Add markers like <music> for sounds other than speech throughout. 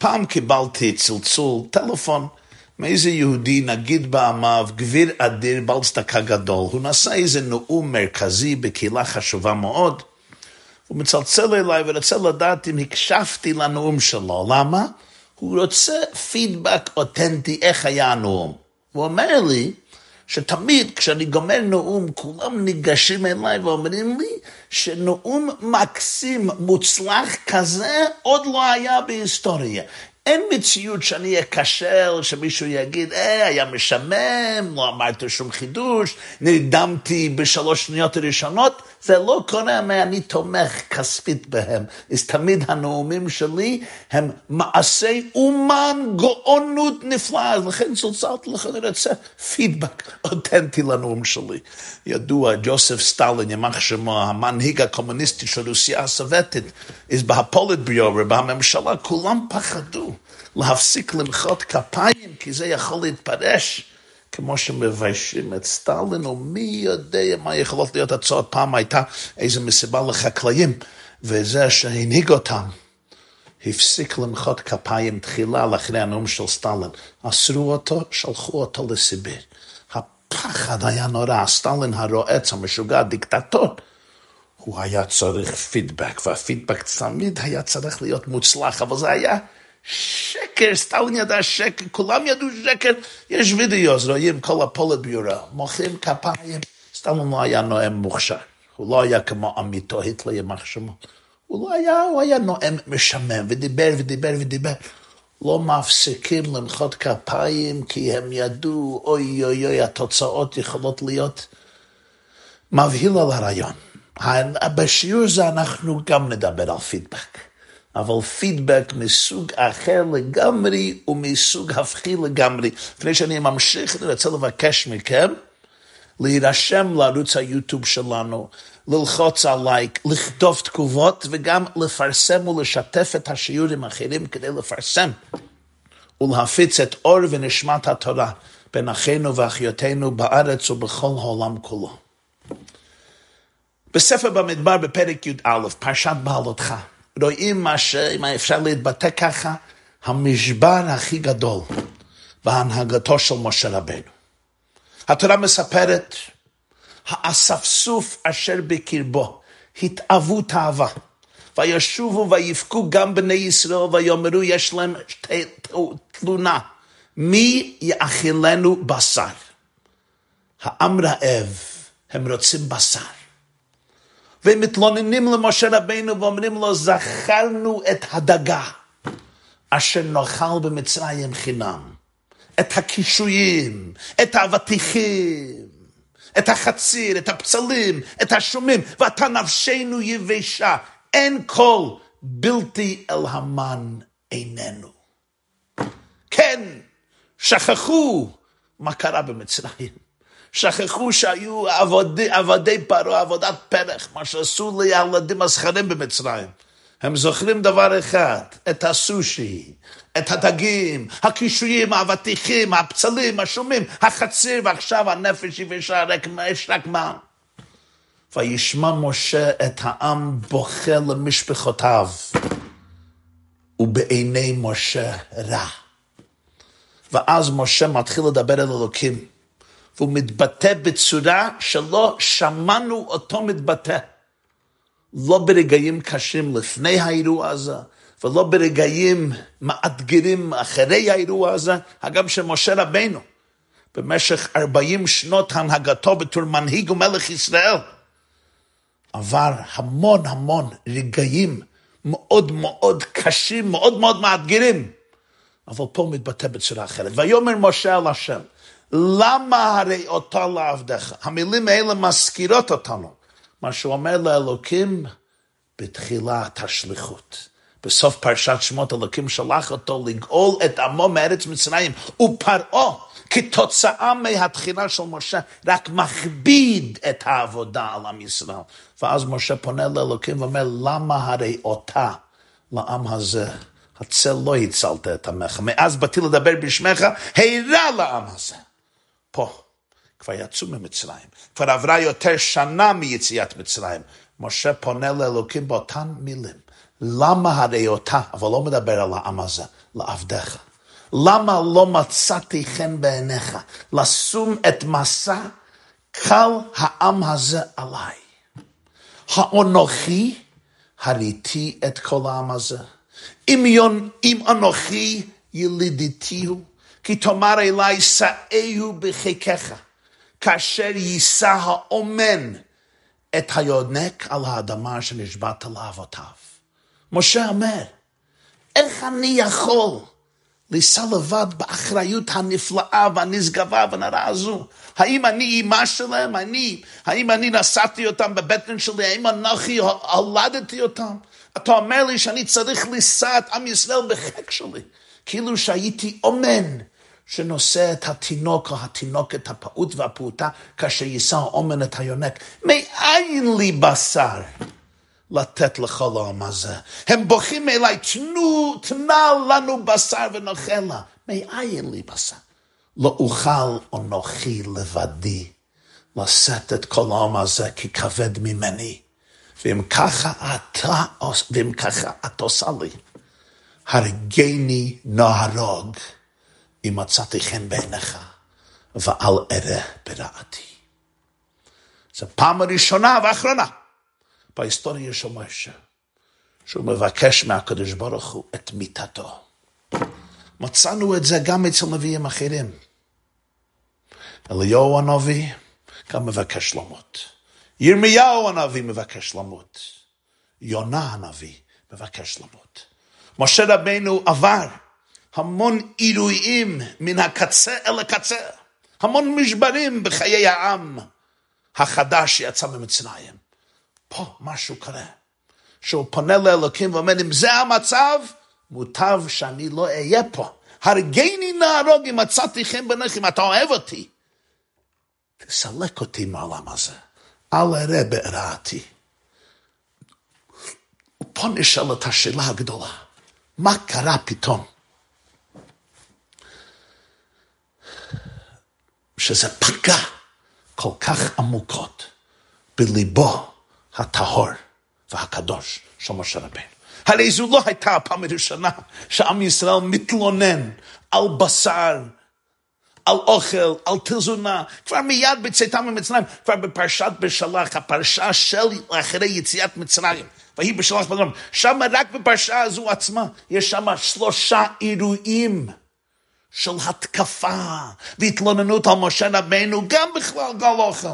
פעם קיבלתי צלצול, טלפון, מאיזה יהודי, נגיד בעמיו, גביר אדיר, בעל צדקה גדול. הוא נשא איזה נאום מרכזי בקהילה חשובה מאוד. הוא מצלצל אליי ורוצה לדעת אם הקשבתי לנאום שלו. למה? הוא רוצה פידבק אותנטי, איך היה הנאום. הוא אומר לי, שתמיד כשאני גומר נאום, כולם ניגשים אליי ואומרים לי שנאום מקסים, מוצלח כזה, עוד לא היה בהיסטוריה. אין מציאות שאני אכשל, שמישהו יגיד, אה, היה משמם, לא אמרת שום חידוש, נרדמתי בשלוש שניות הראשונות, זה לא קורה אני תומך כספית בהם. אז תמיד הנאומים שלי הם מעשי אומן, גאונות נפלאה, אז לכן צלצלתי לך, אני רוצה פידבק אותנטי לנאום שלי. ידוע, ג'וסף סטלין, ימח שמו, המנהיג הקומוניסטי של רוסיה הסובייטית, אז בהפולת ביובר, בממשלה, כולם פחדו. להפסיק למחוא כפיים, כי זה יכול להתפרש. כמו שמביישים את סטלין, או מי יודע מה יכולות להיות הצעות. פעם הייתה איזו מסיבה לחקלאים, וזה שהנהיג אותם, הפסיק למחוא כפיים תחילה לאחרי הנאום של סטלין. אסרו אותו, שלחו אותו לסיביר. הפחד היה נורא, סטלין הרועץ, המשוגע, דיקטטור. הוא היה צריך פידבק, והפידבק תמיד היה צריך להיות מוצלח, אבל זה היה שקר, סטלין ידע שקר, כולם ידעו שקר, יש videos, רואים כל הפוליטביורו, מוחאים כפיים, סטלין לא היה נואם מוכשר, הוא לא היה כמו עמיתו היטלר ימח שמו, הוא לא היה, הוא היה נואם משמם, ודיבר ודיבר ודיבר. לא מפסיקים למחוא כפיים, כי הם ידעו, אוי אוי אוי, התוצאות יכולות להיות מבהיל על הרעיון. בשיעור זה אנחנו גם נדבר על פידבק. אבל פידבק מסוג אחר לגמרי ומסוג הפכי לגמרי. לפני שאני ממשיך, אני רוצה לבקש מכם להירשם לערוץ היוטיוב שלנו, ללחוץ על לייק, לכתוב תגובות וגם לפרסם ולשתף את השיעורים האחרים כדי לפרסם ולהפיץ את אור ונשמת התורה בין אחינו ואחיותינו בארץ ובכל העולם כולו. בספר במדבר בפרק י"א, פרשת בעלותך. רואים מה שאם אפשר להתבטא ככה, המשבר הכי גדול בהנהגתו של משה רבנו. התורה מספרת, האספסוף אשר בקרבו, התאוו תאווה, וישובו ויבכו גם בני ישראל ויאמרו יש להם תלונה, מי יאכילנו בשר? העם רעב, הם רוצים בשר. והם מתלוננים למשה רבינו ואומרים לו, זכרנו את הדגה אשר נאכל במצרים חינם, את הקישויים, את האבטיחים, את החציר, את הפצלים, את השומים, ואתה נפשנו יבשה, אין קול בלתי אל המן איננו. כן, שכחו מה קרה במצרים. שכחו שהיו עבודי, עבדי פרעה, עבודת פרח, מה שעשו לילדים הזכרים במצרים. הם זוכרים דבר אחד, את הסושי, את הדגים, הקישויים, האבטיחים, הפצלים, השומים, החציר, ועכשיו הנפש יבשה, רק, יש רק מה. וישמע משה את העם בוכה למשפחותיו, ובעיני משה רע. ואז משה מתחיל לדבר אל אלוקים. והוא מתבטא בצורה שלא שמענו אותו מתבטא. לא ברגעים קשים לפני האירוע הזה, ולא ברגעים מאתגרים אחרי האירוע הזה, אגב של משה רבנו, במשך 40 שנות הנהגתו בתור מנהיג ומלך ישראל, עבר המון המון רגעים מאוד מאוד קשים, מאוד מאוד מאתגרים, אבל פה הוא מתבטא בצורה אחרת. ויאמר משה על השם, למה הרי אותה לעבדך? המילים האלה מזכירות אותנו. מה שהוא אומר לאלוקים בתחילת השליחות. בסוף פרשת שמות אלוקים שלח אותו לגאול את עמו מארץ מצרים, ופרעה כתוצאה מהתחילה של משה רק מכביד את העבודה על עם ישראל. ואז משה פונה לאלוקים ואומר, למה הרי אותה לעם הזה? הצל לא הצלת את עמך. מאז באתי לדבר בשמך, הרע לעם הזה. פה. כבר יצאו ממצרים. כבר עברה יותר שנה מיציאת מצרים. משה פונה לאלוקים באותן מילים. למה הרי אותה, אבל לא מדבר על העם הזה, לעבדיך. למה לא מצאתי חן בעיניך לשום את מסע קל העם הזה עליי? האנוכי הריתי את כל העם הזה. אם, יון, אם אנוכי ילידיתי הוא, כי תאמר אלי שאהו בחיקך, כאשר יישא האומן את היונק על האדמה שנשבעת לאבותיו. משה אומר, איך אני יכול לישא לבד באחריות הנפלאה והנשגבה והנראה הזו? האם אני אימא שלהם? אני, האם אני נשאתי אותם בבטן שלי? האם אנוכי הולדתי אותם? אתה אומר לי שאני צריך לישא את עם ישראל בחק שלי, כאילו שהייתי אומן שנושא את התינוק או התינוקת, הפעוט והפעוטה, כאשר יישא האומן את היונק. מאין לי בשר? לתת לכל העם הזה. הם בוכים אליי, תנו, תנה לנו בשר ונאכל לה. מאין לי בשר? לא אוכל אנוכי לבדי לשאת את כל העם הזה כי כבד ממני. ואם ככה אתה, ואם ככה את עושה לי, הרגני נהרוג, אם מצאתי חן בעיניך, ואל אראה ברעתי. זו פעם הראשונה ואחרונה בהיסטוריה של משה, שהוא מבקש מהקדוש ברוך הוא את מיתתו. מצאנו את זה גם אצל נביאים אחרים. אליהו הנביא גם מבקש למות. ירמיהו הנביא מבקש למות. יונה הנביא מבקש למות. משה רבנו עבר המון עילויים מן הקצה אל הקצה, המון משברים בחיי העם החדש שיצא ממצרים. פה משהו קורה, שהוא פונה לאלוקים ואומר, אם זה המצב, מוטב שאני לא אהיה פה. הרגני נהרוג אם מצאתי חן בעיניך, אם אתה אוהב אותי. תסלק אותי מהעולם הזה, אל אראה ברעתי. ופה נשאלת השאלה הגדולה, מה קרה פתאום? שזה פגע כל כך עמוקות בליבו הטהור והקדוש של משה רבנו. הרי זו לא הייתה הפעם הראשונה שעם ישראל מתלונן על בשר, על אוכל, על תזונה, כבר מיד בצאתם ממצרים, כבר בפרשת בשלח, הפרשה של אחרי יציאת מצרים, ויהי בשלח בדרום, שם רק בפרשה הזו עצמה, יש שם שלושה אירועים של התקפה והתלוננות על משה רבנו, גם בכלל גל אוכל.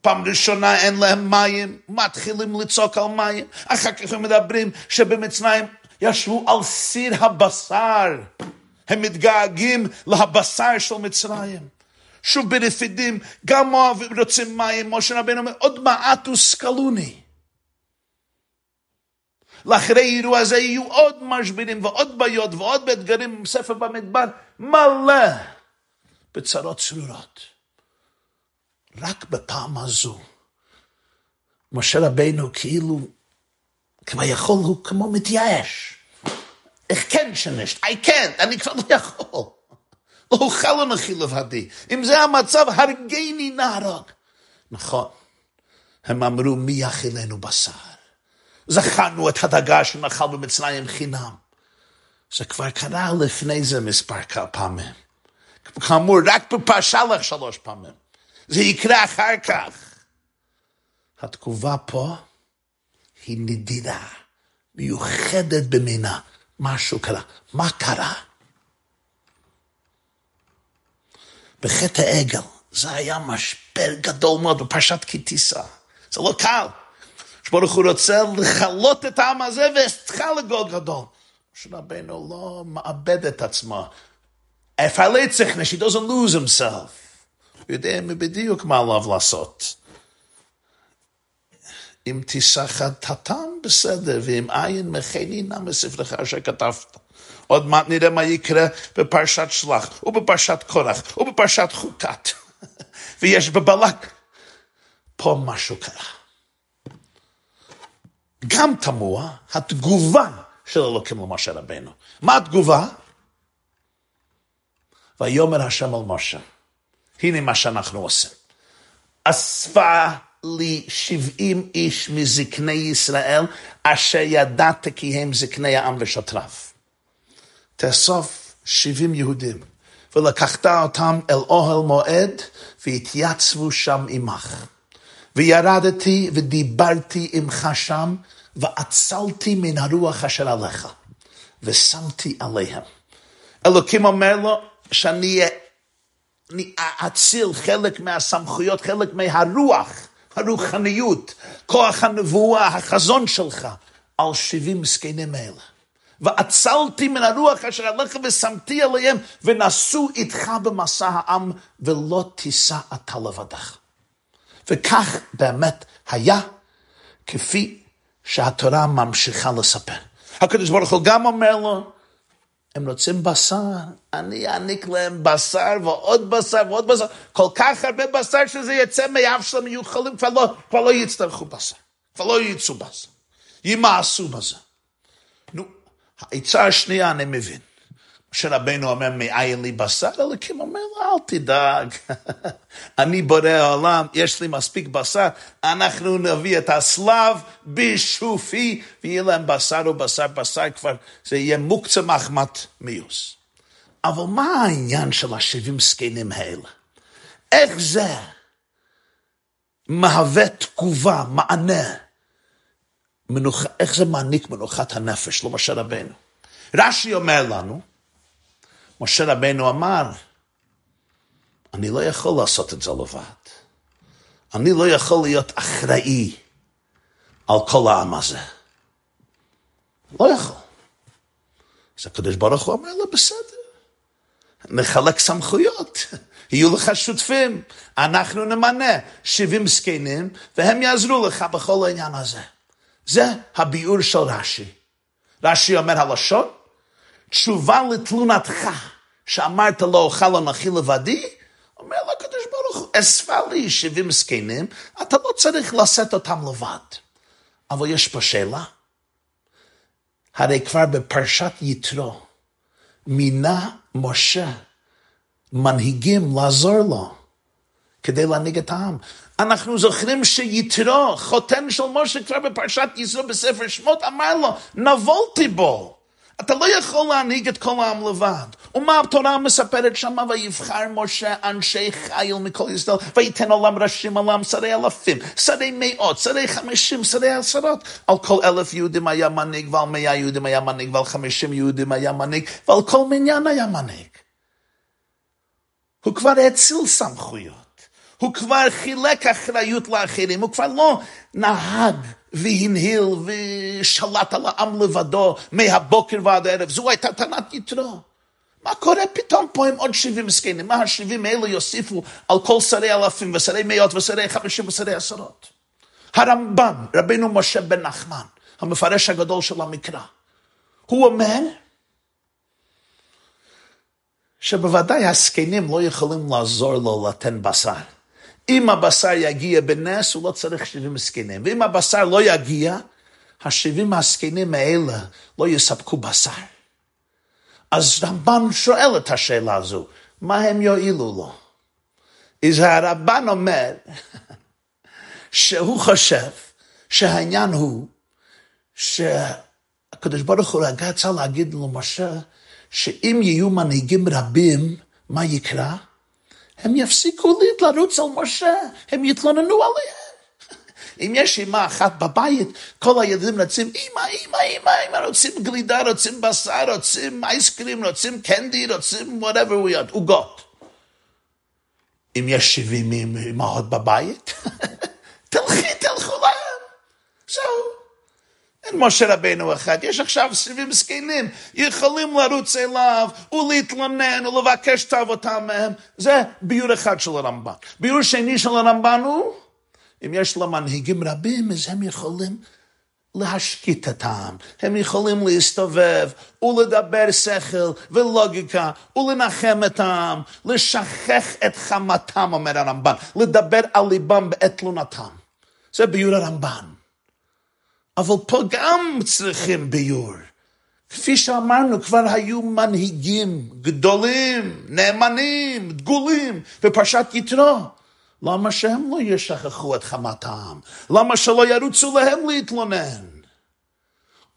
פעם ראשונה אין להם מים, מתחילים לצעוק על מים, אחר כך הם מדברים שבמצרים ישבו על סיר הבשר, הם מתגעגעים לבשר של מצרים. שוב ברפידים, גם אוהבים רוצים מים, משה רבנו אומר, עוד מעט וסקלוני. לאחרי האירוע הזה יהיו עוד משברים ועוד בעיות ועוד אתגרים בספר במדבר מלא בצרות צרורות. רק בפעם הזו, משה רבינו כאילו, כביכול הוא כמו מתייאש. איך כן שנישט? I can't, אני כבר לא יכול. לא אוכל אנוכי לבדי. אם זה המצב, הרגני נהרוג. נכון, הם אמרו, מי יאכילנו בשר? זכרנו את הדגה שנחל במצרים חינם. זה כבר קרה לפני זה מספר פעמים. כאמור, רק בפרשה לך שלוש פעמים. זה יקרה אחר כך. התגובה פה היא נדירה, מיוחדת במינה. משהו קרה. מה קרה? בחטא העגל, זה היה משבר גדול מאוד בפרשת כי תישא. זה לא קל. שברוך הוא רוצה לכלות את העם הזה וסליחה לגול גדול. משה רבנו לא מאבד את עצמו. הפרלצחנש, he doesn't lose himself. הוא יודע בדיוק מה עליו לעשות. אם תישא חטאתם בסדר, ואם עין מחני נא מספרך אשר כתבת. עוד מעט נראה מה יקרה בפרשת שלח, ובפרשת קורח, ובפרשת חוקת. <laughs> ויש בבלק. פה משהו קרה. גם תמוה התגובה של אלוקים למשה רבנו. מה התגובה? ויאמר השם על משה, הנה מה שאנחנו עושים. אספה לי שבעים איש מזקני ישראל, אשר ידעת כי הם זקני העם ושוטריו. תאסוף שבעים יהודים, ולקחת אותם אל אוהל מועד, והתייצבו שם עמך. וירדתי ודיברתי עמך שם, ואצלתי מן הרוח אשר עליך, ושמתי עליהם. אלוקים אומר לו שאני אציל חלק מהסמכויות, חלק מהרוח, הרוחניות, כוח הנבואה, החזון שלך, על שבעים זקנים האלה. ואצלתי מן הרוח אשר עליך ושמתי עליהם, ונסעו איתך במסע העם, ולא תישא אתה לבדך. וכך באמת היה, כפי שהתורה ממשיכה לספר. הקדוש ברוך הוא גם אומר לו, הם רוצים בשר, אני אעניק להם בשר ועוד בשר ועוד בשר, כל כך הרבה בשר שזה יצא מאף שלהם יהיו חולים, כבר לא, כבר לא יצטרכו בשר, כבר לא יצאו בשר, ימאסו בזה. נו, העצה השנייה אני מבין. משה רבנו אומר, מאין לי בשר? אלוקים אומר אל תדאג, <laughs> אני בורא העולם, יש לי מספיק בשר, אנחנו נביא את הסלב בשופי, ויהיה להם בשר ובשר בשר, כבר זה יהיה מוקצה מחמת מיוס. אבל מה העניין של השבעים זקנים האלה? איך זה מהווה תגובה, מענה? מנוח, איך זה מעניק מנוחת הנפש למשה רבנו? רש"י אומר לנו, משה רבנו אמר, אני לא יכול לעשות את זה לבד. אני לא יכול להיות אחראי על כל העם הזה. לא יכול. אז הקדוש ברוך הוא אומר לו, בסדר, נחלק סמכויות, יהיו לך שותפים, אנחנו נמנה 70 זקנים, והם יעזרו לך בכל העניין הזה. זה הביאור של רש"י. רש"י אומר הלשון, תשובה לתלונתך, שאמרת לא אוכל אנכי לבדי, אומר לו הקדוש ברוך הוא, אספה לי 70 זקנים, אתה לא צריך לשאת אותם לבד. אבל יש פה שאלה. הרי כבר בפרשת יתרו, מינה משה מנהיגים לעזור לו כדי להנהיג את העם. אנחנו זוכרים שיתרו, חותן של משה כבר בפרשת יתרו בספר שמות, אמר לו, נבולתי בו. אתה לא יכול להנהיג את כל העם לבד. ומה התורה מספרת שמה, ויבחר משה אנשי חיל מכל ישראל, וייתן עולם ראשים עולם שרי אלפים, שרי מאות, שרי חמישים, שרי עשרות. על כל אלף יהודים היה מנהיג, ועל מאה יהודים היה מנהיג, ועל חמישים יהודים היה מנהיג, ועל כל מניין היה מנהיג. הוא כבר האציל סמכויות. הוא כבר חילק אחריות לאחרים, הוא כבר לא נהג והנהיל ושלט על העם לבדו מהבוקר ועד הערב. זו הייתה טענת יתרו. מה קורה פתאום פה עם עוד 70 זקנים? מה השבעים האלו יוסיפו על כל שרי אלפים ושרי מאות ושרי חמישים ושרי עשרות? הרמב"ן, רבינו משה בן נחמן, המפרש הגדול של המקרא, הוא אומר שבוודאי הזקנים לא יכולים לעזור לו לתן בשר. אם הבשר יגיע בנס, הוא לא צריך 70 זקנים. ואם הבשר לא יגיע, השבעים הזקנים האלה לא יספקו בשר. אז רמב"ן שואל את השאלה הזו, מה הם יועילו לו? אז הרמב"ן אומר <laughs> שהוא חושב שהעניין הוא שהקדוש ברוך הוא רגע רצה להגיד למשה שאם יהיו מנהיגים רבים, מה יקרה? הם יפסיקו לרוץ על משה, הם יתלוננו עליהם. אם יש אימא אחת בבית, כל הילדים רוצים, אימא, אימא, אימא, אימא, רוצים גלידה, רוצים בשר, רוצים אייסקרים, רוצים קנדי, רוצים whatever we are, עוגות. אם יש שבעים אימהות בבית, <laughs> תלכי, תלכו להם. זהו. אין משה רבנו אחד, יש עכשיו שבעים זקנים, יכולים לרוץ אליו ולהתלונן ולבקש את אבותם מהם. זה ביור אחד של הרמב"ן. ביור שני של הרמב"ן הוא, אם יש לו מנהיגים רבים, אז הם יכולים להשקיט את העם. הם יכולים להסתובב ולדבר שכל ולוגיקה ולנחם את העם, לשכך את חמתם, אומר הרמב"ן, לדבר על ליבם בעת תלונתם. זה ביור הרמב"ן. אבל פה גם צריכים ביור. כפי שאמרנו, כבר היו מנהיגים גדולים, נאמנים, דגולים, בפרשת יתרו. למה שהם לא ישכחו את חמת העם? למה שלא ירוצו להם להתלונן?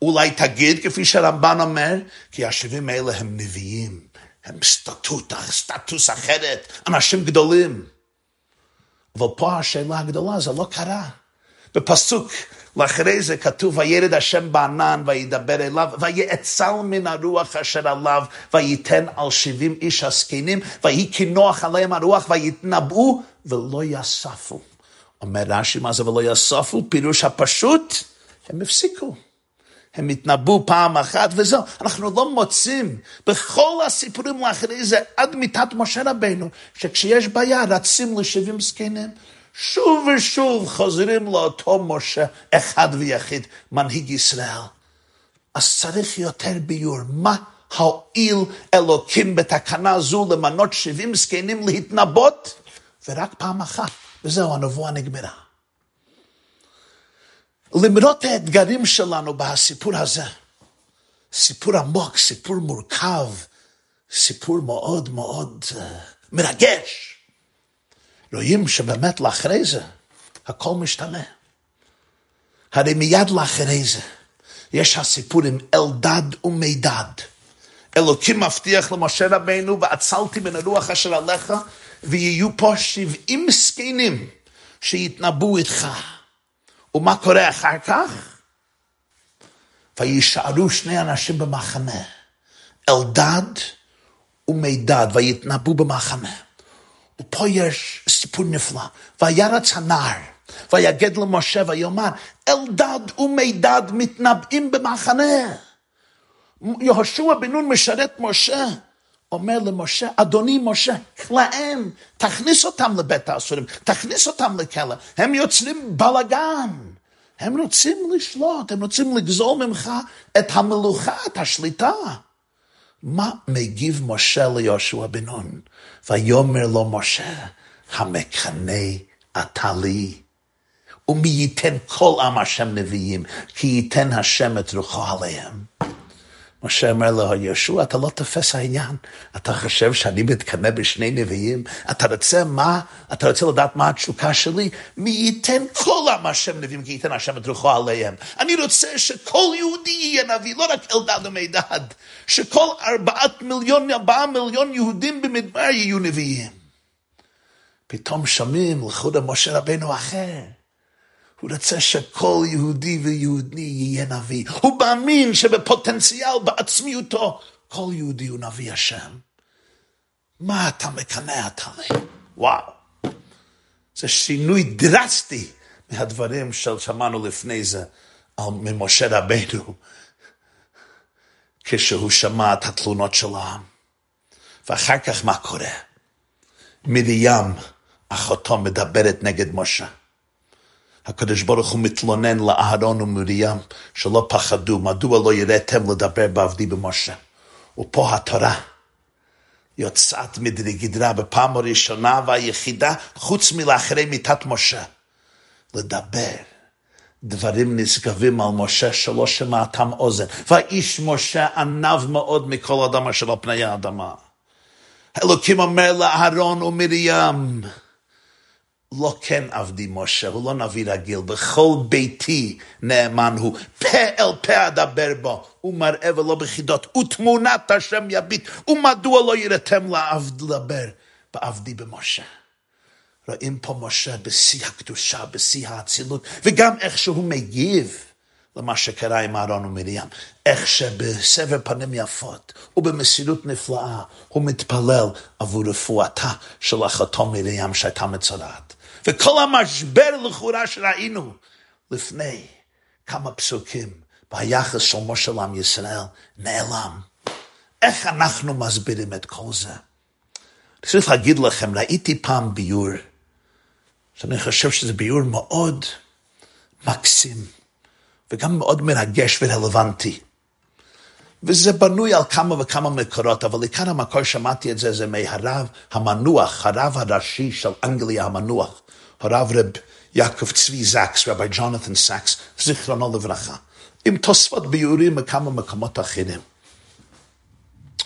אולי תגיד, כפי שהרמב"ן אומר, כי השבעים האלה הם נביאים, הם סטטוט, סטטוס אחרת, אנשים גדולים. אבל פה השאלה הגדולה, זה לא קרה. בפסוק לאחרי זה כתוב, וירד השם בענן וידבר אליו, ויאצל מן הרוח אשר עליו, וייתן על שבעים איש הזקנים, ויהי כי נוח עליהם הרוח, ויתנבאו, ולא יספו. אומר רש"י, מה זה ולא יספו? פירוש הפשוט, הם הפסיקו. הם התנבאו פעם אחת וזהו. אנחנו לא מוצאים בכל הסיפורים לאחרי זה, עד מיתת משה רבנו, שכשיש בעיה רצים לשבעים זקנים. שוב ושוב חוזרים לאותו משה אחד ויחיד, מנהיג ישראל. אז צריך יותר ביור. מה הועיל אלוקים בתקנה זו למנות שבעים זקנים להתנבות? ורק פעם אחת, וזהו, הנבואה נגמרה. למרות האתגרים שלנו בסיפור הזה, סיפור עמוק, סיפור מורכב, סיפור מאוד מאוד uh, מרגש, רואים שבאמת לאחרי זה הכל משתנה. הרי מיד לאחרי זה יש הסיפור עם אלדד ומידד. אלוקים מבטיח למשה רבינו, ועצלתי מן הרוח אשר עליך, ויהיו פה שבעים זקנים שיתנבאו איתך. ומה קורה אחר כך? וישארו שני אנשים במחנה, אלדד ומידד, ויתנבאו במחנה. ופה יש סיפור נפלא. וירץ הנער, ויגד למשה ויאמר, אלדד ומידד מתנבאים במחנה. יהושע בן נון משרת משה, אומר למשה, אדוני משה, כלאם, תכניס אותם לבית האסורים, תכניס אותם לכלא, הם יוצרים בלאגן. הם רוצים לשלוט, הם רוצים לגזול ממך את המלוכה, את השליטה. מה מגיב משה ליהושע בן נון? ויאמר לו משה, המקנא אתה לי. ומי ייתן כל עם השם נביאים, כי ייתן השם את רוחו עליהם. משה אומר לו, יהושע, אתה לא תופס העניין. אתה חושב שאני מתקנא בשני נביאים? אתה רוצה מה? אתה רוצה לדעת מה התשוקה שלי? מי ייתן כל עם השם נביאים, כי ייתן השם את רוחו עליהם. אני רוצה שכל יהודי יהיה נביא, לא רק אלדד ומידד. שכל ארבעת מיליון, ארבעה מיליון יהודים במדבר יהיו נביאים. פתאום שומעים לחוד משה רבנו אחר. הוא רוצה שכל יהודי ויהודי יהיה נביא. הוא מאמין שבפוטנציאל, בעצמיותו, כל יהודי הוא נביא השם. מה אתה מקנא אתה לי? וואו. זה שינוי דרסטי מהדברים ששמענו לפני זה ממשה רבנו, כשהוא שמע את התלונות של העם. ואחר כך מה קורה? מרים, אחותו, מדברת נגד משה. הקדוש ברוך הוא מתלונן לאהרון ומרים שלא פחדו, מדוע לא יראתם לדבר בעבדי במשה. ופה התורה יוצאת מדרי גדרה בפעם הראשונה והיחידה, חוץ מלאחרי מיתת משה, לדבר. דברים נשגבים על משה שלא שמעתם אוזן. ואיש משה ענב מאוד מכל אדם אשר על פני האדמה. אלוקים אומר לאהרון ומרים, לא כן עבדי משה, הוא לא נביא רגיל, בכל ביתי נאמן הוא, פה אל פה אדבר בו, ומראה ולא בחידות, ותמונת השם יביט, ומדוע לא יראתם לעבד לדבר בעבדי במשה. רואים פה משה בשיא הקדושה, בשיא האצילות, וגם איך שהוא מגיב למה שקרה עם אהרון ומרים, איך שבסבר פנים יפות ובמסירות נפלאה הוא מתפלל עבור רפואתה של אחותו מרים שהייתה מצורעת. וכל המשבר לכאורה שראינו לפני כמה פסוקים ביחס של משה לעם ישראל נעלם. איך אנחנו מסבירים את כל זה? אני צריך להגיד לכם, ראיתי פעם ביור, שאני חושב שזה ביור מאוד מקסים, וגם מאוד מרגש ורלוונטי. וזה בנוי על כמה וכמה מקורות, אבל עיקר המקור שמעתי את זה, זה מהרב המנוח, הרב הראשי של אנגליה המנוח, הרב רב יעקב צבי זקס, רבי ג'ונתן סקס, זיכרונו לברכה, עם תוספות ביורים מכמה מקומות אחרים.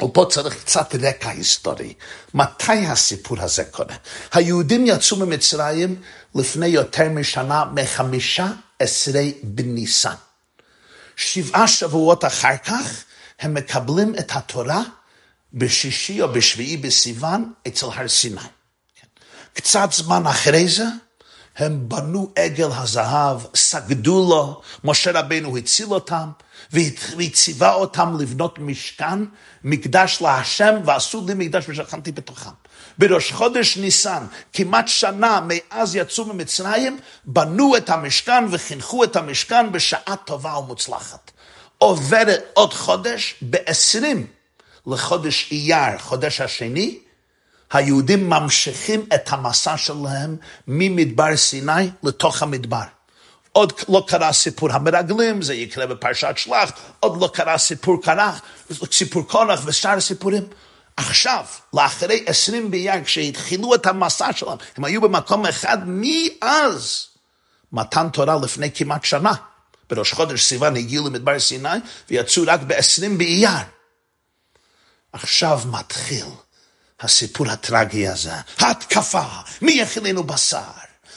ופה צריך קצת רקע היסטורי. מתי הסיפור הזה קורה? היהודים יצאו ממצרים לפני יותר משנה, מחמישה עשרי בניסן. שבעה שבועות אחר כך הם מקבלים את התורה בשישי או בשביעי בסיוון אצל הר סיני. קצת זמן אחרי זה, הם בנו עגל הזהב, סגדו לו, משה רבנו הציל אותם, וציווה אותם לבנות משכן, מקדש להשם, ועשו לי מקדש ושכנתי בתוכם. בראש חודש ניסן, כמעט שנה מאז יצאו ממצרים, בנו את המשכן וחינכו את המשכן בשעה טובה ומוצלחת. עוברת עוד חודש, ב-20 לחודש אייר, חודש השני, היהודים ממשיכים את המסע שלהם ממדבר סיני לתוך המדבר. עוד לא קרה סיפור המרגלים, זה יקרה בפרשת שלח, עוד לא קרה סיפור קרח, סיפור קורח ושאר סיפורים. עכשיו, לאחרי עשרים באייר, כשהתחילו את המסע שלהם, הם היו במקום אחד מאז מתן תורה לפני כמעט שנה. בראש חודש סיוון הגיעו למדבר סיני ויצאו רק בעשרים באייר. עכשיו מתחיל הסיפור הטרגי הזה, ההתקפה, מי יכילנו בשר?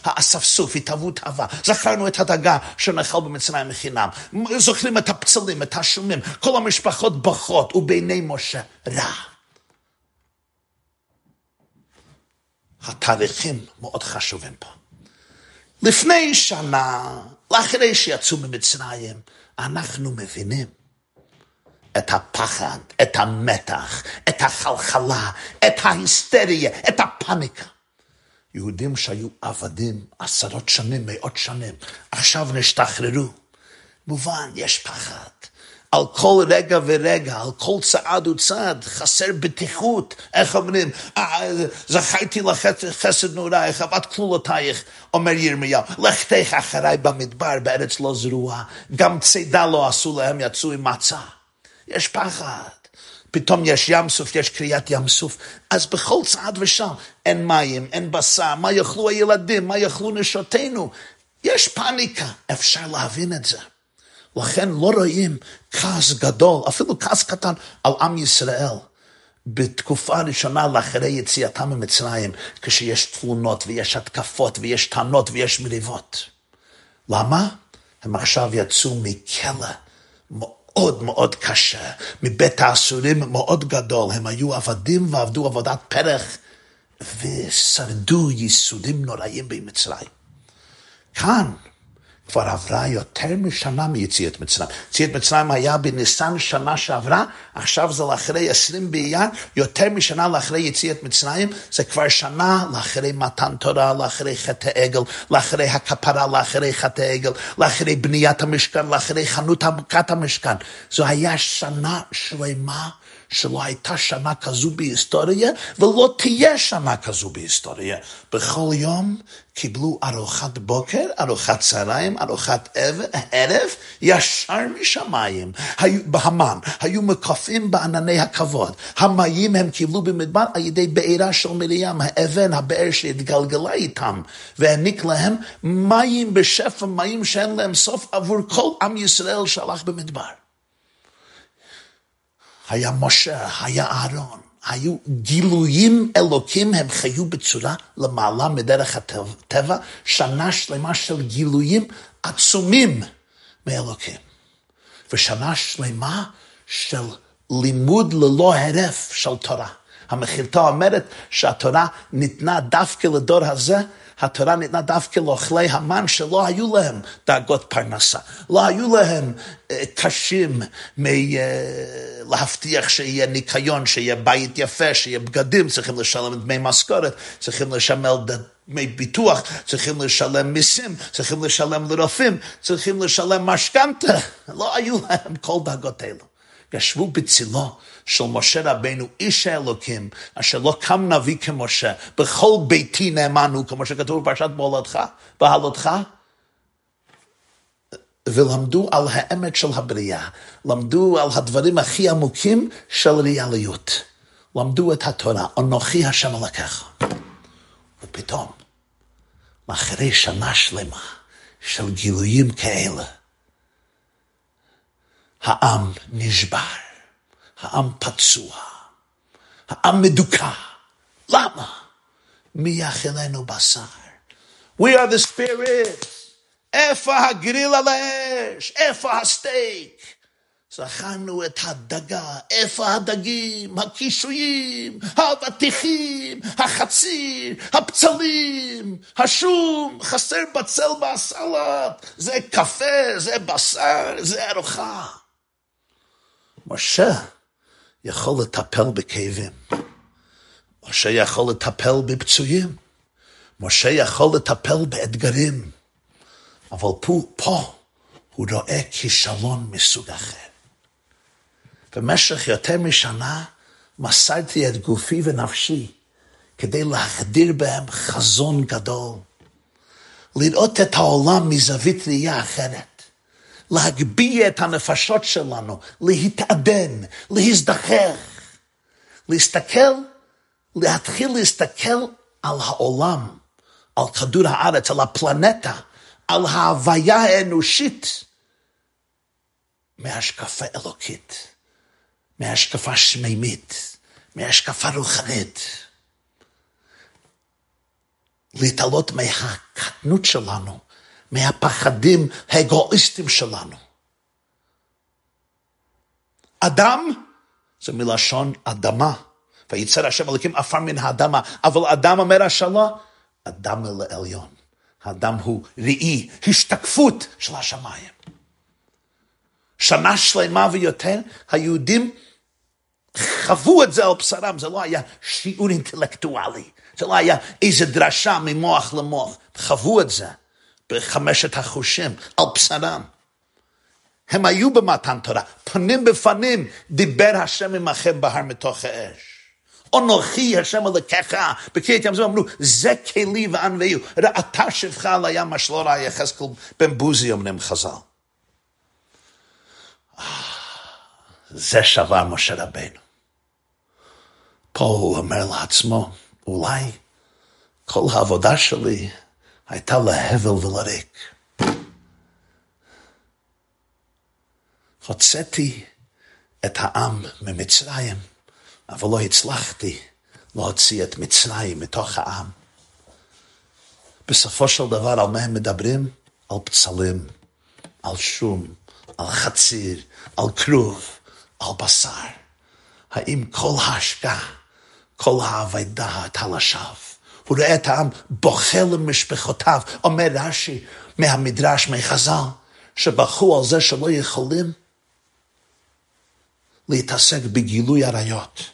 האספסוף, התהוות אהבה, זכרנו את הדגה שנאכל במצרים מחינם, זוכרים את הפצלים, את השומים, כל המשפחות בוכות, ובעיני משה רע. התאריכים מאוד חשובים פה. לפני שנה, לאחרי שיצאו ממצרים, אנחנו מבינים את הפחד, את המתח, את החלחלה, את ההיסטריה, את הפאניקה. יהודים שהיו עבדים עשרות שנים, מאות שנים, עכשיו נשתחררו. מובן, יש פחד. על כל רגע ורגע, על כל צעד וצעד, חסר בטיחות. איך אומרים? אה, זכרתי לך חסד נעורייך, אהבת כלולותייך, אומר ירמיהו. לכתך אחריי במדבר, בארץ לא זרועה. גם צידה לא עשו להם, יצאו עם מצה. יש פחד. פתאום יש ים סוף, יש קריאת ים סוף. אז בכל צעד ושם אין מים, אין בשר, מה יאכלו הילדים, מה יאכלו נשותינו. יש פאניקה, אפשר להבין את זה. לכן לא רואים כעס גדול, אפילו כעס קטן, על עם ישראל. בתקופה הראשונה לאחרי יציאתם ממצרים, כשיש תלונות ויש התקפות ויש טענות ויש מריבות. למה? הם עכשיו יצאו מכלא מאוד קשה, מבית האסורים מאוד גדול, הם היו עבדים ועבדו עבודת פרח ושרדו ייסודים נוראים במצרים. כאן כבר עברה יותר משנה מיציאת מצרים. יציאת מצרים היה בניסן שנה שעברה, עכשיו זה לאחרי עשרים באייר, יותר משנה לאחרי יציאת מצרים, זה כבר שנה לאחרי מתן תורה, לאחרי חטא העגל, לאחרי הכפרה, לאחרי חטא העגל, לאחרי בניית המשכן, לאחרי חנות המכת המשכן. זו היה שנה שלמה. שלא הייתה שנה כזו בהיסטוריה, ולא תהיה שנה כזו בהיסטוריה. בכל יום קיבלו ארוחת בוקר, ארוחת צהריים, ארוחת ערב, ישר משמיים. בהמן, היו מקפים בענני הכבוד. המים הם קיבלו במדבר על ידי בעירה של מרים, האבן, הבאר שהתגלגלה איתם, והעניק להם מים בשפע, מים שאין להם סוף עבור כל עם ישראל שהלך במדבר. היה משה, היה אהרון, היו גילויים אלוקים, הם חיו בצורה למעלה מדרך הטבע, שנה שלמה של גילויים עצומים מאלוקים. ושנה שלמה של לימוד ללא הרף של תורה. המחילתא אומרת שהתורה ניתנה דווקא לדור הזה, התורה ניתנה דווקא לאוכלי המן שלא היו להם דאגות פרנסה, לא היו להם אה, קשים מלהבטיח אה, שיהיה ניקיון, שיהיה בית יפה, שיהיה בגדים, צריכים לשלם דמי משכורת, צריכים לשלם דמי ביטוח, צריכים לשלם מיסים, צריכים לשלם לרופאים, צריכים לשלם משכנתה, לא היו להם כל דאגות אלו. ישבו בצילו של משה רבנו, איש האלוקים, אשר לא קם נביא כמשה, בכל ביתי נאמן הוא, כמו שכתוב בפרשת בהולדך, בהלותך, ולמדו על האמת של הבריאה, למדו על הדברים הכי עמוקים של ריאליות, למדו את התורה, אנוכי השם אלוקיך. ופתאום, אחרי שנה שלמה של גילויים כאלה, העם נשבר. העם פצוע, העם מדוכא. למה? מי יאכלנו בשר? We are the spirit. איפה הגריל על האש? איפה הסטייק? זכרנו את הדגה, איפה הדגים, הקישואים, האבטיחים, החציר, הפצלים, השום, חסר בצל בסלט, זה קפה, זה בשר, זה ארוחה. משה יכול לטפל בכאבים, משה יכול לטפל בפצועים, משה יכול לטפל באתגרים, אבל פה, פה הוא רואה כישלון מסוג אחר. במשך יותר משנה מסרתי את גופי ונפשי כדי להחדיר בהם חזון גדול. לראות את העולם מזווית ראייה אחרת. להגביה את הנפשות שלנו, להתעדן, להזדחך, להסתכל, להתחיל להסתכל על העולם, על כדור הארץ, על הפלנטה, על ההוויה האנושית, מהשקפה אלוקית. מהשקפה שמימית, מהשקפה רוחנית. להתעלות מהקטנות שלנו, מהפחדים האגואיסטיים שלנו. אדם זה מלשון אדמה, ויצר השם אלוקים עפר מן האדמה, אבל אדם אומר השאלה, אדם אל העליון. האדם הוא ראי, השתקפות של השמיים. שנה שלמה ויותר, היהודים חוו את זה על בשרם, זה לא היה שיעור אינטלקטואלי, זה לא היה איזה דרשה ממוח למוח, חוו את זה בחמשת החושים, על בשרם. הם היו במתן תורה, פנים בפנים דיבר השם עמכם בהר מתוך האש. אנוכי השם אלוקיך, בקריאת ים זו אמרו, זה כלי וענווהו, ראתה שפחה על הים, מה שלא ראה יחזקאל בן בוזי אומרים חז"ל. זה שבר משה רבנו. פה הוא אומר לעצמו, אולי כל העבודה שלי הייתה להבל ולריק. הוצאתי את העם ממצרים, אבל לא הצלחתי להוציא את מצרים מתוך העם. בסופו של דבר, על מה הם מדברים? על פצלים, על שום, על חציר, על כרוב, על בשר. האם כל ההשקעה כל האבדה הייתה לשווא. הוא רואה את העם בוכה למשפחותיו, אומר רש"י מהמדרש, מחז"ל, שבכו על זה שלא יכולים להתעסק בגילוי עריות.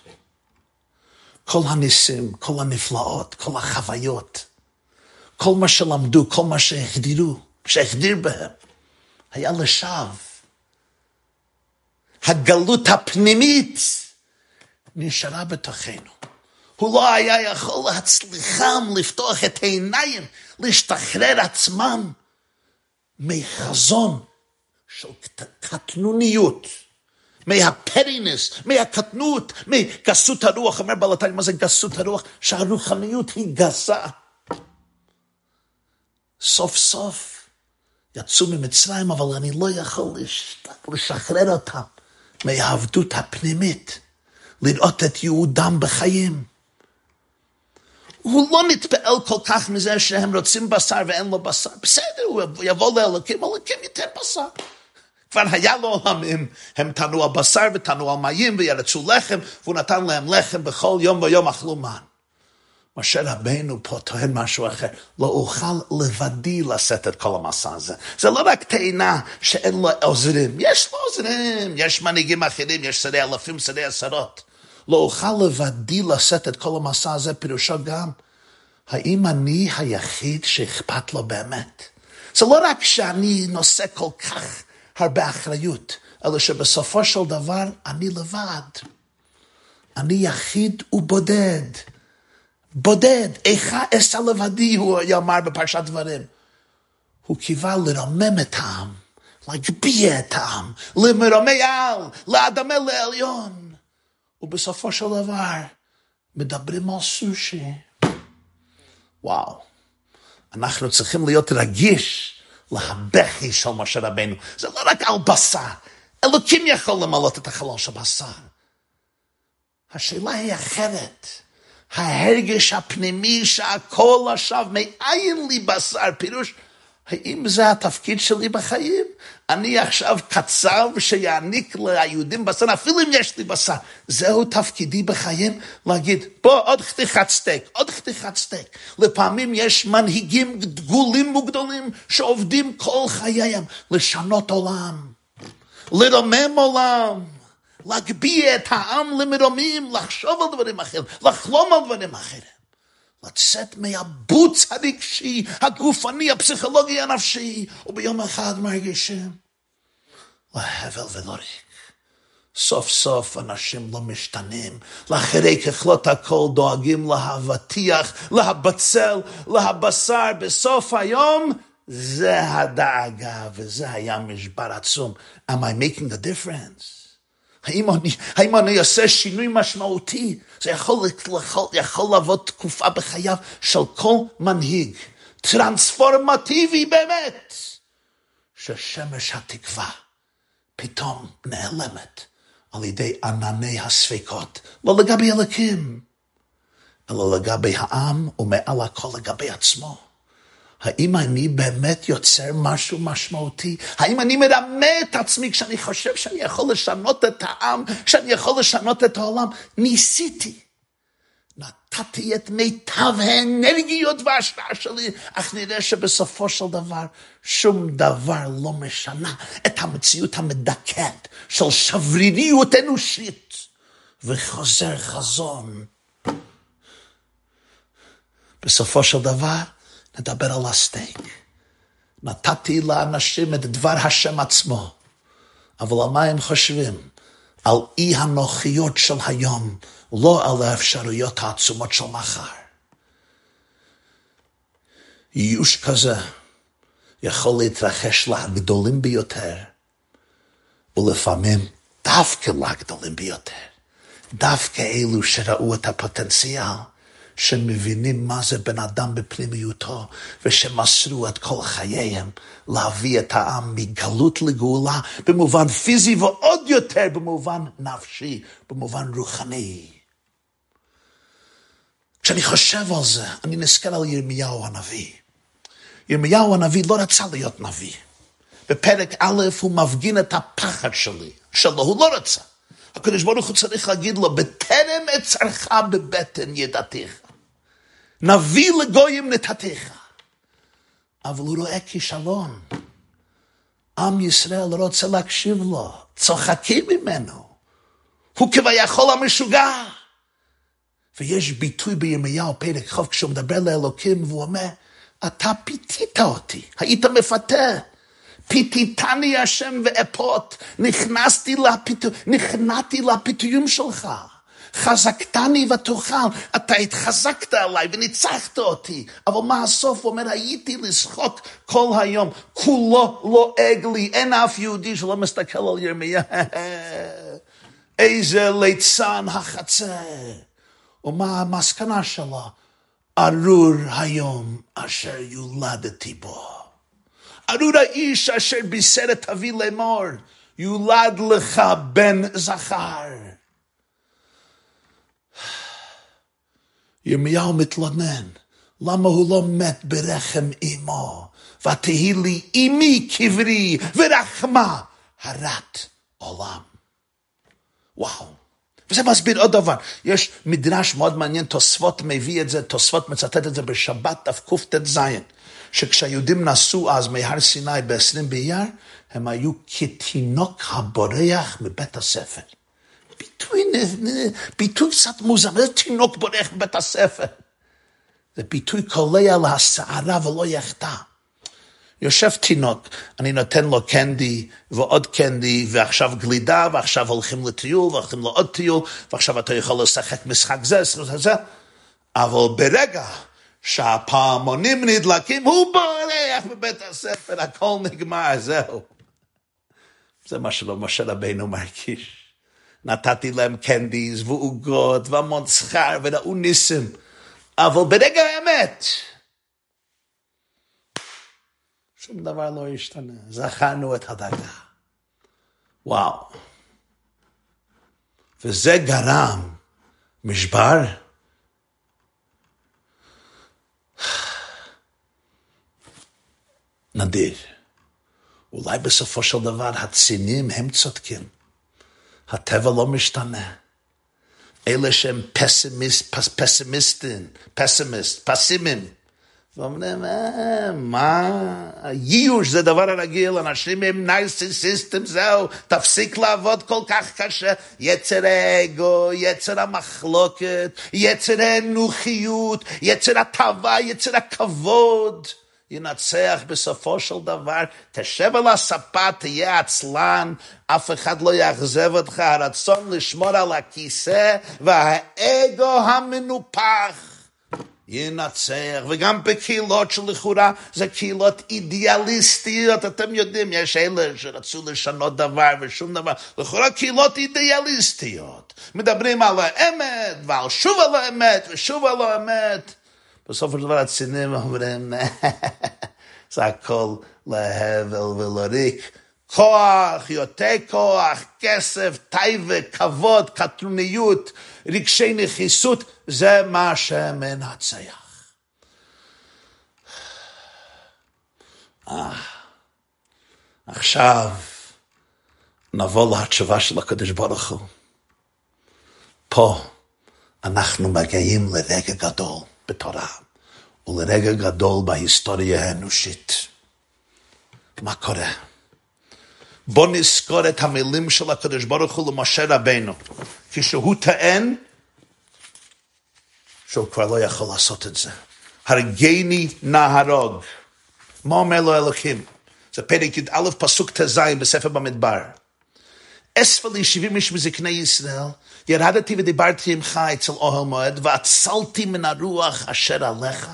כל הניסים, כל הנפלאות, כל החוויות, כל מה שלמדו, כל מה שהחדירו, שהחדיר בהם, היה לשווא. הגלות הפנימית נשארה בתוכנו. הוא לא היה יכול להצליחם לפתוח את העיניים, להשתחרר עצמם מחזון של קטנוניות, מהפרינס, מהקטנות, מגסות הרוח. אומר בלתיים, מה זה גסות הרוח? שהרוחניות היא גסה. סוף סוף יצאו ממצרים, אבל אני לא יכול לשחרר אותם מהעבדות הפנימית, לראות את יהודם בחיים. הוא לא מתפעל כל כך מזה שהם רוצים בשר ואין לו בשר. בסדר, הוא יבוא לאלוקים, אלוקים ייתן בשר. כבר היה לו עולמים, הם תנו על בשר ותנו על מים וירצו לחם, והוא נתן להם לחם בכל יום ויום אכלו מן. משה רבנו פה טוען משהו אחר, לא אוכל לבדי לשאת את כל המסע הזה. זה לא רק טעינה שאין לו עוזרים, יש לו עוזרים, יש מנהיגים אחרים, יש שרי אלפים, שרי עשרות. לא אוכל לבדי לשאת את כל המסע הזה, פירושו גם, האם אני היחיד שאכפת לו באמת? זה לא רק שאני נושא כל כך הרבה אחריות, אלא שבסופו של דבר אני לבד. אני יחיד ובודד. בודד, איכה אשא לבדי, הוא יאמר בפרשת דברים. הוא קיווה לרומם את העם, להגביה את העם, למרומי על, לאדמה לעליון. ובסופו של דבר מדברים על סושי. וואו, אנחנו צריכים להיות רגיש להבכי של משה רבנו. זה לא רק על בשר, אלוקים יכול למלות את החלון של בשר. השאלה היא אחרת. ההרגש הפנימי שהכל עכשיו מאין לי בשר, פירוש, האם זה התפקיד שלי בחיים? אני עכשיו קצב שיעניק ליהודים בשר, אפילו אם יש לי בשר. זהו תפקידי בחיים? להגיד, בוא, עוד חתיכת סטייק, עוד חתיכת סטייק. לפעמים יש מנהיגים דגולים וגדולים שעובדים כל חייהם לשנות עולם, לרומם עולם. להגביה את העם למרומים, לחשוב על דברים אחרים, לחלום על דברים אחרים. לצאת מהבוץ הרגשי, הגופני, הפסיכולוגי, הנפשי, וביום אחד מרגישים להבל ולא ריק. סוף סוף אנשים לא משתנים, לאחרי ככלות הכל דואגים להבטיח, להבצל, להבשר, בסוף היום זה הדאגה וזה היה משבר עצום. Am I making a difference? האם אני, האם אני אעשה שינוי משמעותי? זה יכול, יכול, יכול לעבוד תקופה בחייו של כל מנהיג, טרנספורמטיבי באמת, ששמש התקווה פתאום נעלמת על ידי ענני הספקות, לא לגבי אלוקים, אלא לגבי העם ומעל הכל לגבי עצמו. האם אני באמת יוצר משהו משמעותי? האם אני מרמה את עצמי כשאני חושב שאני יכול לשנות את העם, שאני יכול לשנות את העולם? ניסיתי. נתתי את מיטב האנרגיות וההשראה שלי, אך נראה שבסופו של דבר שום דבר לא משנה את המציאות המדכאת של שבריריות אנושית וחוזר חזון. בסופו של דבר, נדבר על הסטייק. נתתי לאנשים את דבר השם עצמו, אבל על מה הם חושבים? על אי הנוחיות של היום, לא על האפשרויות העצומות של מחר. ייאוש כזה יכול להתרחש לגדולים ביותר, ולפעמים דווקא לגדולים ביותר. דווקא אלו שראו את הפוטנציאל, שמבינים מה זה בן אדם בפנימיותו, ושמסרו את כל חייהם להביא את העם מגלות לגאולה, במובן פיזי ועוד יותר במובן נפשי, במובן רוחני. כשאני חושב על זה, אני נזכר על ירמיהו הנביא. ירמיהו הנביא לא רצה להיות נביא. בפרק א' הוא מפגין את הפחד שלי, שלו, הוא לא רצה. הקדוש ברוך הוא צריך להגיד לו, בטרם אצרך בבטן ידעתיך. נביא לגויים נתתיך. אבל הוא רואה כישלון. עם ישראל רוצה להקשיב לו, צוחקים ממנו. הוא כביכול המשוגע. ויש ביטוי בירמיהו פרק חוב כשהוא מדבר לאלוקים והוא אומר, אתה פיתית אותי, היית מפתה. פיתיתני השם ואפות, נכנסתי לפיתויים שלך. חזקתני ותאכל, אתה התחזקת עליי וניצחת אותי. אבל מה הסוף? הוא אומר, הייתי לשחוק כל היום, כולו לועג לי, אין אף יהודי שלא מסתכל על ירמיה. <laughs> איזה ליצן החצר. ומה המסקנה שלו? ארור היום אשר יולדתי בו. ארור האיש אשר בישר אבי לאמור, יולד לך בן זכר. ירמיהו מתלונן, למה הוא לא מת ברחם אמו? ותהי לי אמי קברי ורחמה הרת עולם. וואו. וזה מסביר עוד דבר, יש מדרש מאוד מעניין, תוספות מביא את זה, תוספות מצטט את זה בשבת תקט"ז, שכשהיהודים נסעו אז מהר סיני ב-20 באייר, הם היו כתינוק הבורח מבית הספר. ביטוי, ביטוי קצת מוזר, זה תינוק בורח מבית הספר. זה ביטוי קולע להסערה ולא יחטא. יושב תינוק, אני נותן לו קנדי ועוד קנדי, ועכשיו גלידה, ועכשיו הולכים לטיול, והולכים לעוד טיול, ועכשיו אתה יכול לשחק משחק זה, זה, זה, אבל ברגע שהפעמונים נדלקים, הוא בורח בבית הספר, הכל נגמר, זהו. זה מה שלא משה רבינו מרגיש. נתתי להם קנדיז ועוגות והמון שכר וראו ניסים. אבל ברגע האמת, שום דבר לא השתנה. זכרנו את הדרגה. וואו. וזה גרם משבר? נדיר. אולי בסופו של דבר הצינים הם צודקים. הטבע לא משתנה. אלה שהם פסימיסט, פס, פסימיסטים, פסימיסט, פסימים. ואומרים, אה, מה, ייאוש זה דבר הרגיל, אנשים הם נרסיסיסטים, זהו, תפסיק לעבוד כל כך קשה. יצר האגו, יצר המחלוקת, יצר האנוכיות, יצר התאווה, יצר הכבוד. ינצח בסופו של דבר, תשב על הספה, תהיה עצלן, אף אחד לא יאכזב אותך, הרצון לשמור על הכיסא והאגו המנופח. ינצח, וגם בקהילות שלכאורה זה קהילות אידיאליסטיות, אתם יודעים, יש אלה שרצו לשנות דבר ושום דבר, לכאורה קהילות אידיאליסטיות, מדברים על האמת ועל שוב על האמת ושוב על האמת. בסופו של דבר הצינים אומרים, <laughs> זה הכל להבל ולריק. כוח, יותר כוח, כסף, טייבה, כבוד, קטרוניות, רגשי נחיסות, זה מה שמנצח. אה, עכשיו נבוא להתשובה של הקדוש ברוך הוא. פה אנחנו מגיעים לרגע גדול. בתורה, ולרגע גדול בהיסטוריה האנושית. מה קורה? בוא נזכור את המילים של הקדוש ברוך הוא למשה רבנו, כשהוא טען שהוא כבר לא יכול לעשות את זה. הרגני נהרוג. מה אומר לו אלוקים? זה פרק י"א פסוק ט"ז בספר במדבר. אספה לי שבעים איש מזקני ישראל, ירדתי ודיברתי עמך אצל אוהל מועד, ועצלתי מן הרוח אשר עליך,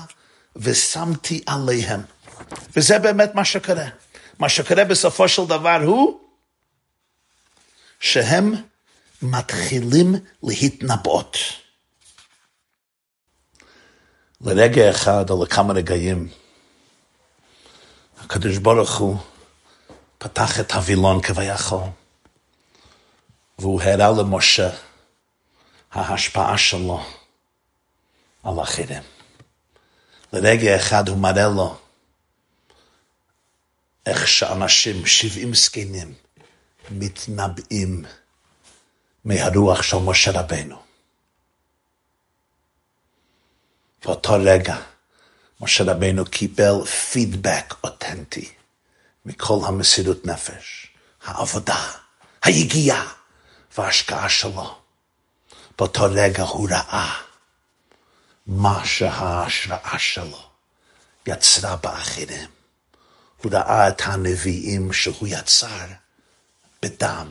ושמתי עליהם. וזה באמת מה שקורה. מה שקורה בסופו של דבר הוא שהם מתחילים להתנבאות. לרגע אחד או לכמה רגעים, הקדוש ברוך הוא פתח את הווילון כביכול. והוא הראה למשה ההשפעה שלו על אחרים. לרגע אחד הוא מראה לו איך שאנשים, שבעים זקנים, מתנבאים מהרוח של משה רבנו. באותו רגע, משה רבנו קיבל פידבק אותנטי מכל המסירות נפש, העבודה, היגיעה, וההשקעה שלו. באותו רגע הוא ראה מה שההשראה שלו יצרה באחרים. הוא ראה את הנביאים שהוא יצר בדם,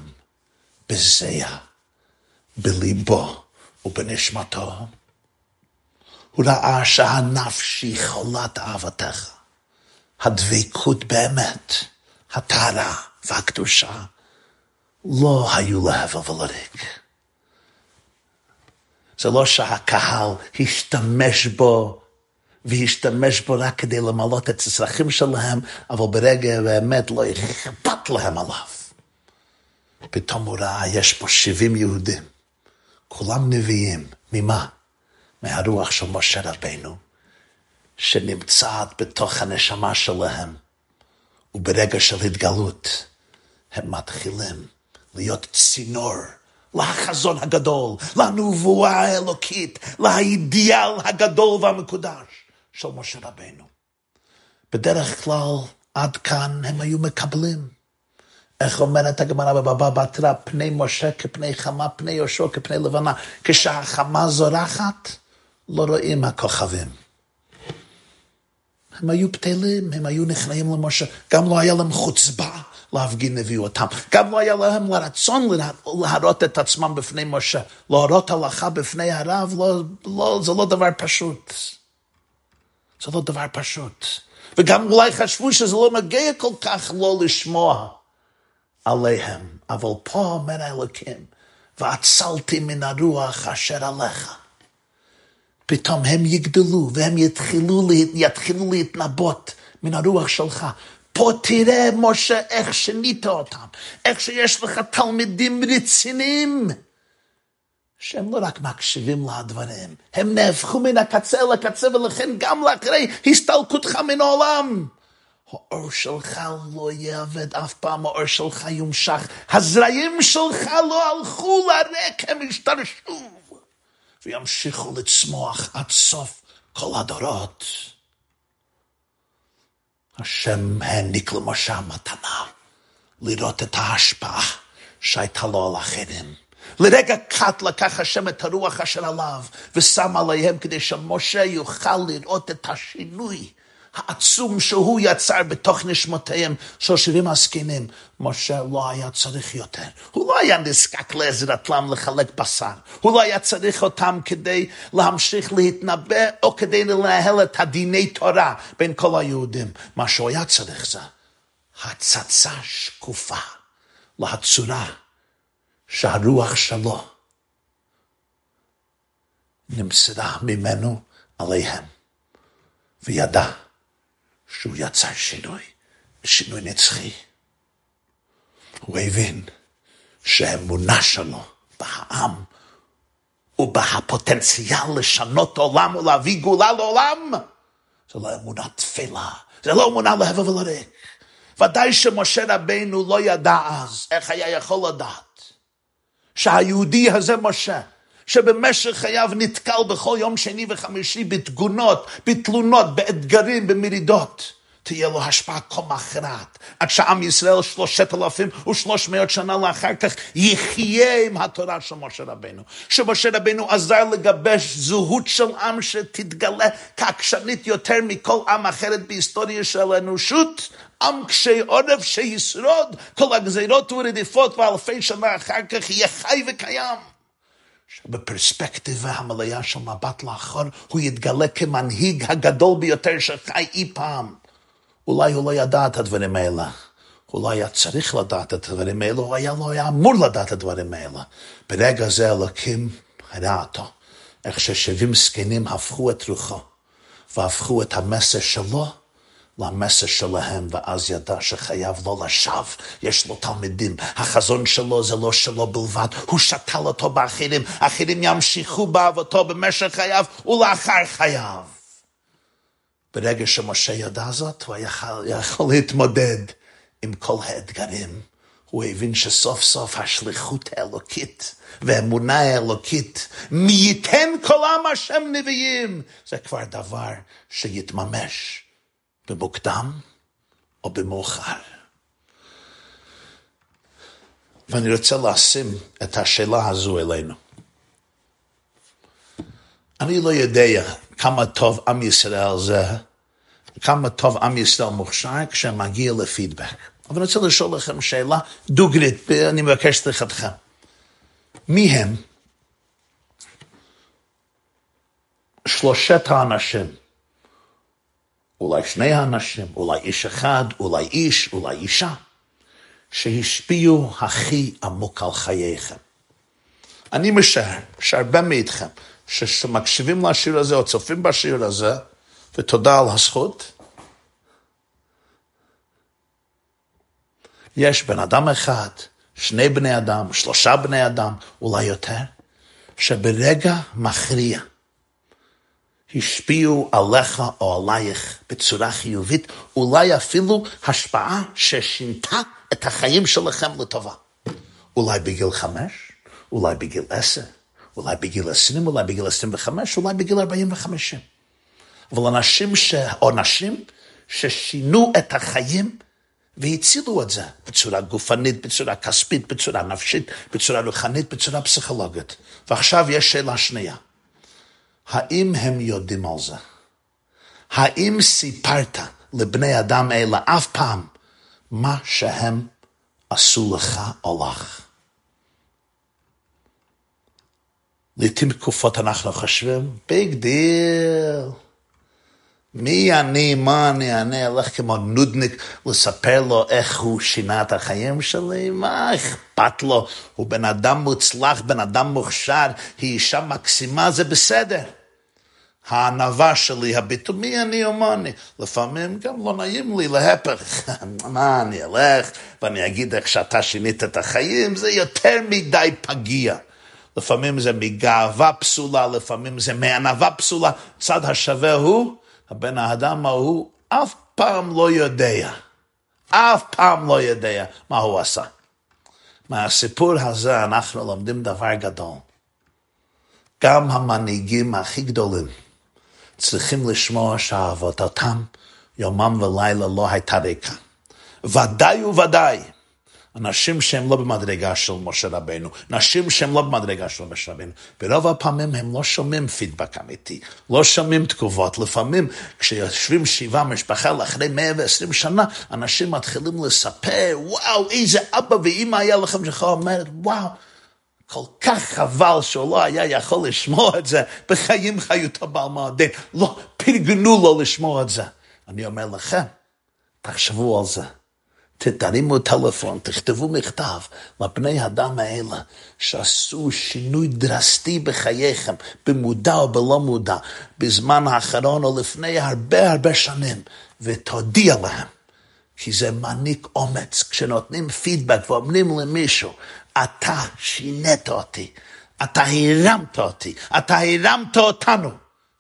בזע, בליבו ובנשמתו. הוא ראה שהנפשי חולת אהבתך, הדבקות באמת, הטהרה והקדושה לא היו להבל ולריק. זה לא שהקהל השתמש בו והשתמש בו רק כדי למלות את הצרכים שלהם, אבל ברגע האמת לא אכפת להם עליו. פתאום הוא ראה, יש פה 70 יהודים, כולם נביאים, ממה? מהרוח של משה רבינו, שנמצאת בתוך הנשמה שלהם, וברגע של התגלות, הם מתחילים להיות צינור לחזון הגדול, לנבואה האלוקית, לאידיאל הגדול והמקודש של משה רבנו. בדרך כלל, עד כאן הם היו מקבלים. איך אומרת הגמרא בבבא בתרא, פני משה כפני חמה, פני יהושע כפני לבנה. כשהחמה זורחת, לא רואים הכוכבים. הם היו בטלים, הם היו נכנעים למשה, גם לא היה להם חוצבה להפגין נביאותם. גם לא היה להם לרצון להראות את עצמם בפני משה. להראות הלכה בפני הרב, לא, לא, זה לא דבר פשוט. זה לא דבר פשוט. וגם אולי חשבו שזה לא מגיע כל כך לא לשמוע עליהם. אבל פה אומר האלוקים, ועצלתי מן הרוח אשר עליך. פתאום הם יגדלו והם יתחילו, יתחילו להתנבות מן הרוח שלך. פה תראה, משה, איך שנית אותם, איך שיש לך תלמידים רציניים, שהם לא רק מקשיבים לדברים, הם נהפכו מן הקצה לקצה, ולכן גם לאחרי הסתלקותך מן העולם. האור שלך לא יעבד אף פעם, האור שלך יומשך. הזרעים שלך לא הלכו לריק, הם השתרשו. וימשיכו לצמוח עד סוף כל הדורות. השם העניק למשה מתנה, לראות את ההשפעה שהייתה לו על אחרים. לרגע קט לקח השם את הרוח אשר עליו ושם עליהם כדי שמשה יוכל לראות את השינוי העצום שהוא יצר בתוך נשמותיהם של שבעים הזקנים. משה לא היה צריך יותר. הוא לא היה נזקק לעזרתם לחלק בשר. הוא לא היה צריך אותם כדי להמשיך להתנבא או כדי לנהל את הדיני תורה בין כל היהודים. מה שהוא היה צריך זה הצצה שקופה להצורה שהרוח שלו נמסרה ממנו עליהם, וידע שהוא יצר שינוי, שינוי נצחי. הוא הבין שהאמונה שלו בעם ובפוטנציאל לשנות עולם ולהביא גאולה לעולם, זה לא אמונה תפלה, זה לא אמונה להבל ולריק. ודאי שמשה רבינו לא ידע אז, איך היה יכול לדעת? שהיהודי הזה משה, שבמשך חייו נתקל בכל יום שני וחמישי בתגונות, בתלונות, באתגרים, במרידות. תהיה לו השפעה כה מכרעת, עד שעם ישראל שלושת אלפים ושלוש מאות שנה לאחר כך יחיה עם התורה של משה רבנו. שמשה רבנו עזר לגבש זהות של עם שתתגלה כעקשנית יותר מכל עם אחרת בהיסטוריה של האנושות, עם קשי עורף שישרוד כל הגזירות ורדיפות ואלפי שנה אחר כך יהיה חי וקיים. שבפרספקטיבה המלאה של מבט לאחור הוא יתגלה כמנהיג הגדול ביותר שחי אי פעם. אולי הוא לא ידע את הדברים האלה. הוא לא היה צריך לדעת את הדברים האלה, הוא היה לא היה אמור לדעת את הדברים האלה. ברגע זה אלוקים ראה אותו, איך ששבעים זקנים הפכו את רוחו, והפכו את המסר שלו למסר שלהם, ואז ידע שחייב לא לשווא, יש לו תלמידים, החזון שלו זה לא שלו בלבד, הוא שתל אותו באחרים, אחרים ימשיכו באהבתו במשך חייו ולאחר חייו. ברגע שמשה ידע זאת, הוא יכול, יכול להתמודד עם כל האתגרים. הוא הבין שסוף סוף השליחות האלוקית והאמונה האלוקית, מי ייתן כל עם השם נביאים, זה כבר דבר שיתממש במוקדם או במאוחר. ואני רוצה לשים את השאלה הזו אלינו. אני לא יודע כמה טוב עם ישראל זה, כמה טוב עם ישראל מוכשר כשמגיע לפידבק. אבל אני רוצה לשאול לכם שאלה דוגרית, אני מבקש סליחתכם. מי הם שלושת האנשים, אולי שני האנשים, אולי איש אחד, אולי איש, אולי אישה, שהשפיעו הכי עמוק על חייכם? אני משער שהרבה מאיתכם שמקשיבים לשיר הזה או צופים בשיר הזה, ותודה על הזכות. יש בן אדם אחד, שני בני אדם, שלושה בני אדם, אולי יותר, שברגע מכריע השפיעו עליך או עלייך בצורה חיובית, אולי אפילו השפעה ששינתה את החיים שלכם לטובה. אולי בגיל חמש, אולי בגיל עשר, אולי בגיל עשרים, אולי בגיל עשרים וחמש, אולי בגיל ארבעים וחמישים. אבל אנשים ש... או נשים ששינו את החיים והצילו את זה בצורה גופנית, בצורה כספית, בצורה נפשית, בצורה רוחנית, בצורה פסיכולוגית. ועכשיו יש שאלה שנייה. האם הם יודעים על זה? האם סיפרת לבני אדם אלה אף פעם מה שהם עשו לך או לך? לעתים תכופות אנחנו חושבים, big deal. מי אני, מה אני, אני אלך כמו נודניק לספר לו איך הוא שינה את החיים שלי? מה אכפת לו? הוא בן אדם מוצלח, בן אדם מוכשר, היא אישה מקסימה, זה בסדר. הענווה שלי, הביטוי, מי אני ומה אני? לפעמים גם לא נעים לי, להפך. <laughs> מה, אני אלך ואני אגיד איך שאתה שינית את החיים? זה יותר מדי פגיע. לפעמים זה מגאווה פסולה, לפעמים זה מענווה פסולה. צד השווה הוא, הבן האדם ההוא אף פעם לא יודע, אף פעם לא יודע מה הוא עשה. מהסיפור הזה אנחנו לומדים דבר גדול. גם המנהיגים הכי גדולים צריכים לשמוע שעבודתם יומם ולילה לא הייתה ריקה. ודאי וודאי, אנשים שהם לא במדרגה של משה רבנו, נשים שהם לא במדרגה של משה רבנו, ברוב הפעמים הם לא שומעים פידבק אמיתי, לא שומעים תגובות. לפעמים כשיושבים שבעה משפחה לאחרי 120 שנה, אנשים מתחילים לספר, וואו, איזה אבא ואימא היה לכם, שלך אומרת, וואו. כל כך חבל שהוא לא היה יכול לשמוע את זה בחיים חיותו בעל מועדין. לא פרגנו לו לשמוע את זה. אני אומר לכם, תחשבו על זה. תרימו טלפון, תכתבו מכתב לבני אדם האלה שעשו שינוי דרסטי בחייכם, במודע או בלא מודע, בזמן האחרון או לפני הרבה הרבה שנים, ותודיע להם, כי זה מעניק אומץ. כשנותנים פידבק ואומרים למישהו, אתה שינית אותי, אתה הרמת אותי, אתה הרמת אותנו.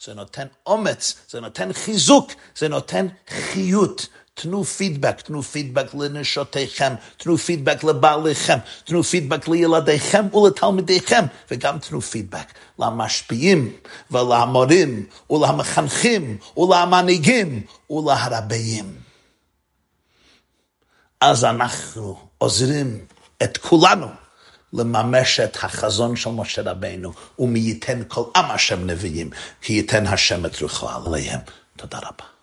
זה נותן אומץ, זה נותן חיזוק, זה נותן חיות. תנו פידבק, תנו פידבק לנשותיכם, תנו פידבק לבעליכם, תנו פידבק לילדיכם ולתלמידיכם, וגם תנו פידבק למשפיעים ולמורים ולמחנכים ולמנהיגים ולהרבאים. אז אנחנו עוזרים את כולנו לממש את החזון של משה רבנו, ומי ייתן כל עם השם נביאים, כי ייתן השם את רוחו עליהם. תודה רבה.